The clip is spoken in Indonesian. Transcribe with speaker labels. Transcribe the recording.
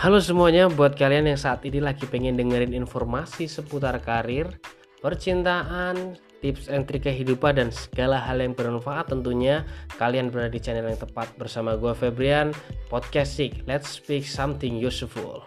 Speaker 1: Halo semuanya, buat kalian yang saat ini lagi pengen dengerin informasi seputar karir, percintaan, tips and trik kehidupan dan segala hal yang bermanfaat tentunya kalian berada di channel yang tepat bersama gue Febrian Podcast Sik. Let's speak something useful.